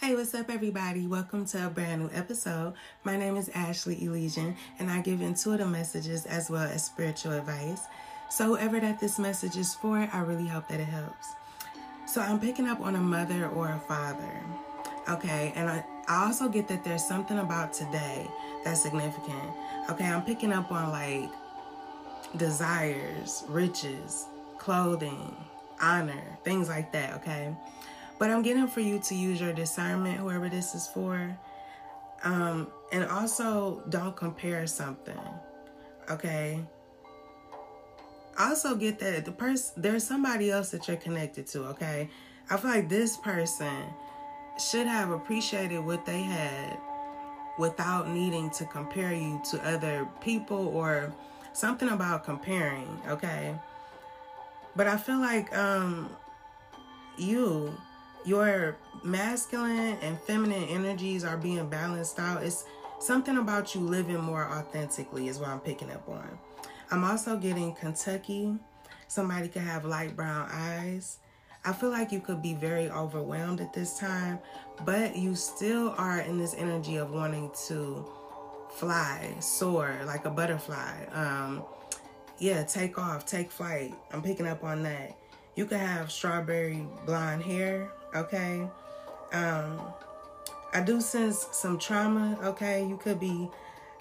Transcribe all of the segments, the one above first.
Hey, what's up, everybody? Welcome to a brand new episode. My name is Ashley Elysian, and I give intuitive messages as well as spiritual advice. So, whoever that this message is for, I really hope that it helps. So, I'm picking up on a mother or a father. Okay, and I, I also get that there's something about today that's significant. Okay, I'm picking up on like desires, riches, clothing, honor, things like that. Okay. But I'm getting for you to use your discernment, whoever this is for. Um, and also don't compare something. Okay. Also get that the person there's somebody else that you're connected to, okay? I feel like this person should have appreciated what they had without needing to compare you to other people or something about comparing, okay? But I feel like um you your masculine and feminine energies are being balanced out. It's something about you living more authentically, is what I'm picking up on. I'm also getting Kentucky. Somebody could have light brown eyes. I feel like you could be very overwhelmed at this time, but you still are in this energy of wanting to fly, soar like a butterfly. Um, yeah, take off, take flight. I'm picking up on that. You could have strawberry blonde hair, okay? Um, I do sense some trauma, okay? You could be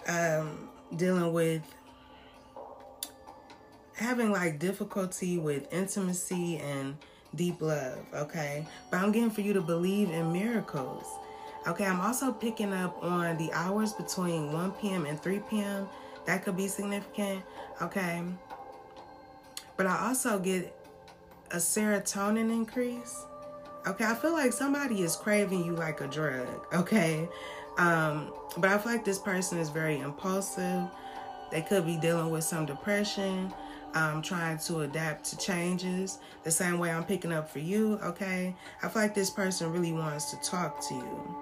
um, dealing with having like difficulty with intimacy and deep love, okay? But I'm getting for you to believe in miracles. Okay, I'm also picking up on the hours between 1 p.m. and 3 p.m. That could be significant, okay? But I also get a serotonin increase. Okay, I feel like somebody is craving you like a drug, okay? Um, but I feel like this person is very impulsive. They could be dealing with some depression, um, trying to adapt to changes the same way I'm picking up for you, okay? I feel like this person really wants to talk to you.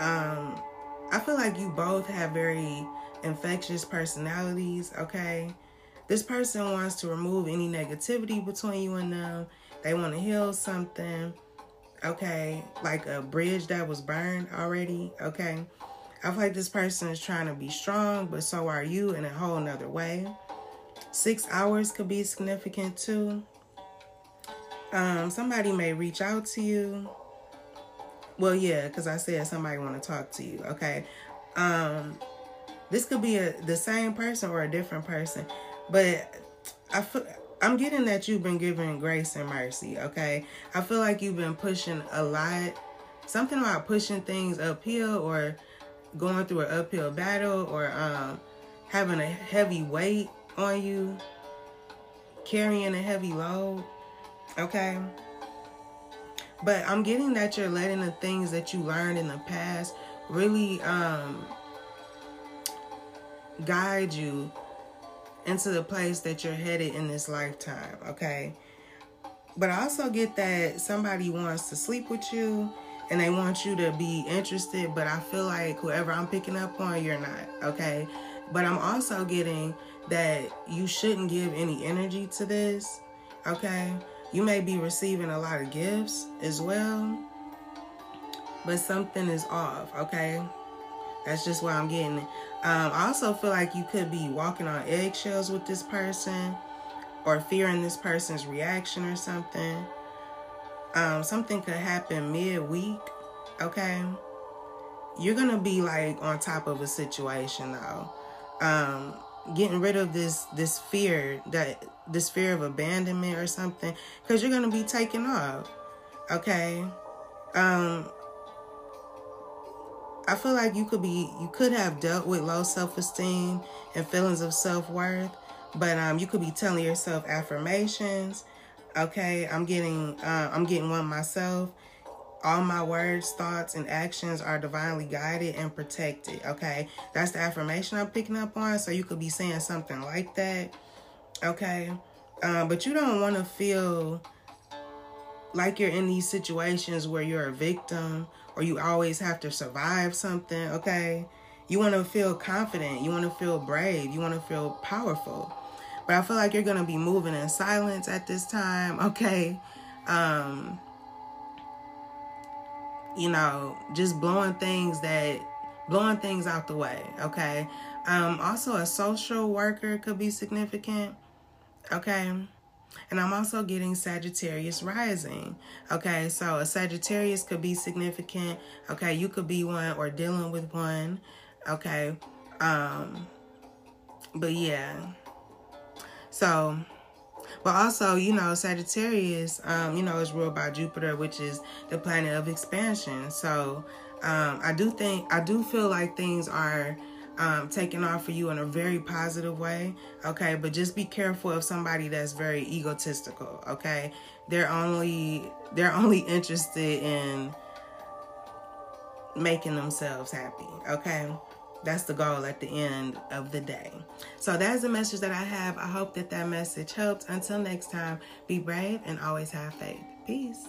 Um, I feel like you both have very infectious personalities, okay? This person wants to remove any negativity between you and them. They want to heal something. Okay, like a bridge that was burned already. Okay, I feel like this person is trying to be strong, but so are you in a whole nother way. Six hours could be significant too. Um, somebody may reach out to you. Well, yeah, because I said somebody want to talk to you. Okay. Um, this could be a the same person or a different person. But I feel I'm getting that you've been given grace and mercy, okay? I feel like you've been pushing a lot. Something about pushing things uphill or going through an uphill battle or um, having a heavy weight on you, carrying a heavy load, okay? But I'm getting that you're letting the things that you learned in the past really um, guide you into the place that you're headed in this lifetime, okay? But I also get that somebody wants to sleep with you and they want you to be interested, but I feel like whoever I'm picking up on, you're not, okay? But I'm also getting that you shouldn't give any energy to this, okay? You may be receiving a lot of gifts as well, but something is off, okay? That's just why I'm getting it. Um, I also feel like you could be walking on eggshells with this person or fearing this person's reaction or something. Um, something could happen mid-week, okay? You're going to be like on top of a situation though. Um, getting rid of this this fear that this fear of abandonment or something because you're going to be taken off okay um I feel like you could be you could have dealt with low self-esteem and feelings of self-worth, but um you could be telling yourself affirmations. Okay, I'm getting uh, I'm getting one myself. All my words, thoughts, and actions are divinely guided and protected. Okay, that's the affirmation I'm picking up on. So you could be saying something like that. Okay, um, but you don't want to feel like you're in these situations where you're a victim or you always have to survive something, okay? You want to feel confident. You want to feel brave. You want to feel powerful. But I feel like you're going to be moving in silence at this time, okay? Um, you know, just blowing things that blowing things out the way, okay? Um also a social worker could be significant. Okay? And I'm also getting Sagittarius rising. Okay, so a Sagittarius could be significant. Okay, you could be one or dealing with one. Okay. Um but yeah. So but also, you know, Sagittarius, um, you know, is ruled by Jupiter, which is the planet of expansion. So um, I do think, I do feel like things are um, taking off for you in a very positive way. Okay, but just be careful of somebody that's very egotistical. Okay, they're only they're only interested in making themselves happy. Okay. That's the goal at the end of the day. So that's the message that I have. I hope that that message helped. Until next time, be brave and always have faith. Peace.